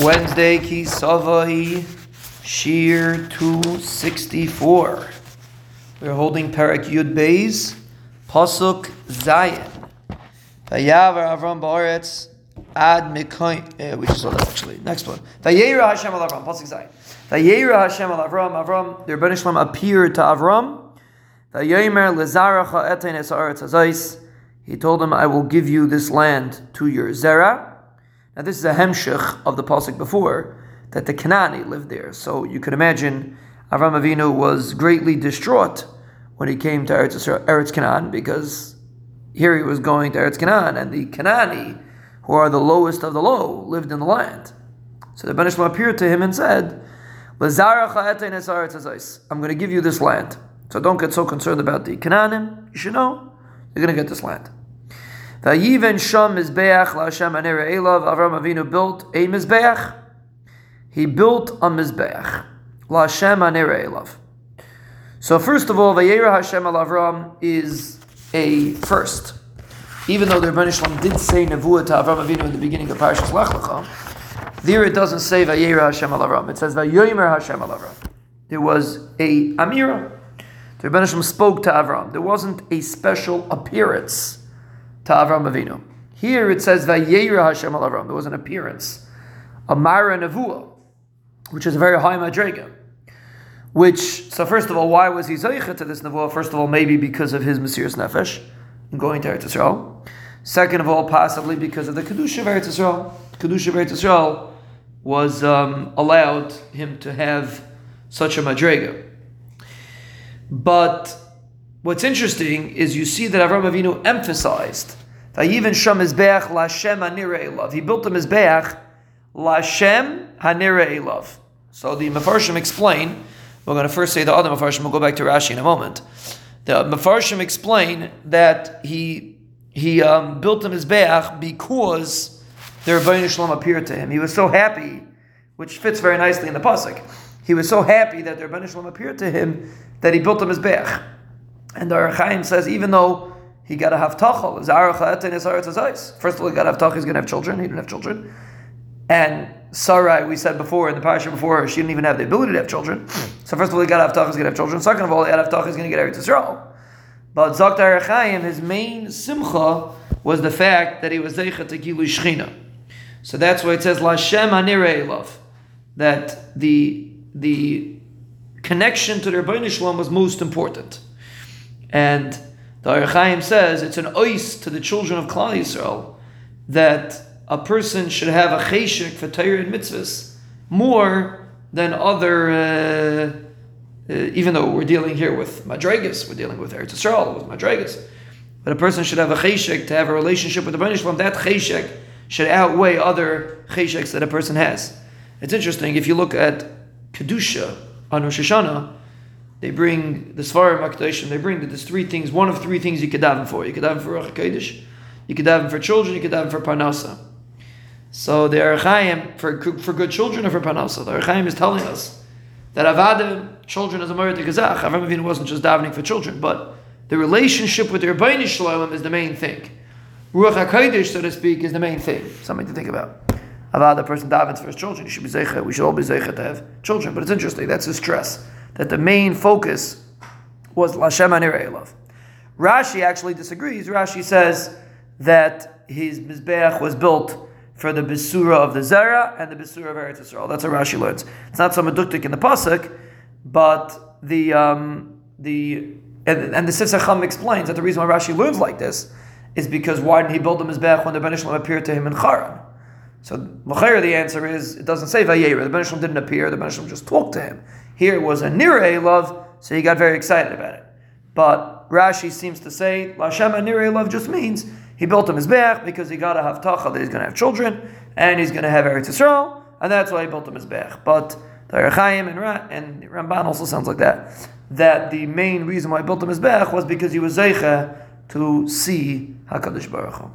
Wednesday, Kisavai, Shiur 264. We're holding Perek Yud Beis, Pasuk Zayin. Vayavar Avram Ba'aretz Ad Mikoin, uh, we just saw that actually. Next one. Vayera Hashem al Avram, Pasuk Zayin. Vayera Hashem al Avram, Avram, the Rebbeinu Shalom appeared to Avram. Vayomer Lezaracha Etein Es Haaretz. He told him, I will give you this land to your Zerah. Now, this is a hemshich of the pasuk before that the Kanani lived there. So you can imagine Avram Avinu was greatly distraught when he came to Eretz, Eretz Canaan because here he was going to Eretz Canaan, and the Kanani, who are the lowest of the low, lived in the land. So the Benishma appeared to him and said, I'm going to give you this land. So don't get so concerned about the Canaanim. You should know you're going to get this land. Vayiven sham mizbeach la'Hashem anera elav. Avram Avinu built a mizbeach. He built a mizbeach la'Hashem anera elav. So first of all, Vayera Hashem al Avram is a first. Even though the Rebbeinu Shalom did say nevuah to Avram Avinu in the beginning of Parashas Lech Lecha, there it doesn't say Vayera Hashem al Avram. It says Vayomer Hashem al Avram. There was a Amira. The Rebbeinu Shalom spoke to Avram. There wasn't a special appearance to Avram Avinu. Here it says Vayera Hashem al Avram. There was an appearance, a Mara Nevuah, which is a very high madrega. Which so first of all, why was he zeicha to this nevuah? First of all, maybe because of his Mesiris Nefesh in going to Eretz Yisrael. Second of all, possibly because of the kedusha of Eretz Yisrael. Kedusha of Eretz Yisrael was um, allowed him to have such a madrega. But What's interesting is you see that Avram Avinu emphasized Vayiven Sham Mizbeach Lashem Hanira Elav. He built the Mizbeach Lashem Hanira Elav. So the Mefarshim explain. We're going to first say the other Mefarshim. We'll go back to Rashi in a moment. The Mefarshim explain that he he um, built the Mizbeach because the Rebbeinu Shalom appeared to him. He was so happy, which fits very nicely in the pasuk. He was so happy that the Rebbeinu Shalom appeared to him that he built the Mizbeach. And the Ohr HaChaim says, even though he got to have tachal, first of all, he got have he's going to have children, he didn't have children. And Sarai, we said before, in the parasha before, she didn't even have the ability to have children. So first of all, he got have he's going to have children. Second of all, he got to have tachal, he's going to get Eretz Yisrael. But Zakta Ohr HaChaim, his main simcha was the fact that he was zeicha to Shechina. So that's why it says, Lashem Hanirei Love. That the, the connection to the Rebbeinu Shalom was most important. And the Ohr HaChaim says it's an ois to the children of Klal Yisrael that a person should have a cheshik for Torah and mitzvahs more than other. Uh, uh, even though we're dealing here with madrigas, we're dealing with Eretz Yisrael with madrigas, but a person should have a cheshik to have a relationship with the Shalom. That cheshik should outweigh other cheshiks that a person has. It's interesting if you look at kedusha on Rosh Hashanah they bring the Svarim Akdashim, they bring that there's three things, one of three things you could daven for. You could daven for Ruach HaKodesh, you could daven for children, you could daven for Parnasa. So the Ohr HaChaim, for, for good children or for Parnasa, the Ohr HaChaim is telling us that Avadim, children as a Merit Gazach, Avram Avinu wasn't just davening for children, but the relationship with the Rebbeinu Shalom is the main thing. Ruach HaKodesh, so to speak, is the main thing. Something to think about. Avad, the person davens for his children, he should be zeicha. We should all be zeicha to have children. But it's interesting, that's the stress that the main focus was Lashem Elav. Rashi actually disagrees. Rashi says that his Mizbeach was built for the Besura of the Zera and the Besura of Eretz Yisrael. That's what Rashi learns. It's not some aduktik in the Pasuk, but the, um, the and, and the Sifsacham explains that the reason why Rashi learns like this is because why didn't he build the Mizbeach when the Ben appeared to him in Charan? So, the answer is, it doesn't say Vayera. The Ben didn't appear, the Ben just talked to him. Here was a nirei love, so he got very excited about it. But Rashi seems to say Lashem nirei love just means he built him his bech because he got to have tacha that he's going to have children and he's going to have Eretz Yisrael, and that's why he built him his bech. But the Ohr HaChaim and, Ra- and Ramban also sounds like that. That the main reason why he built him his bech was because he was zeicha to see Hakadosh Baruch Hu.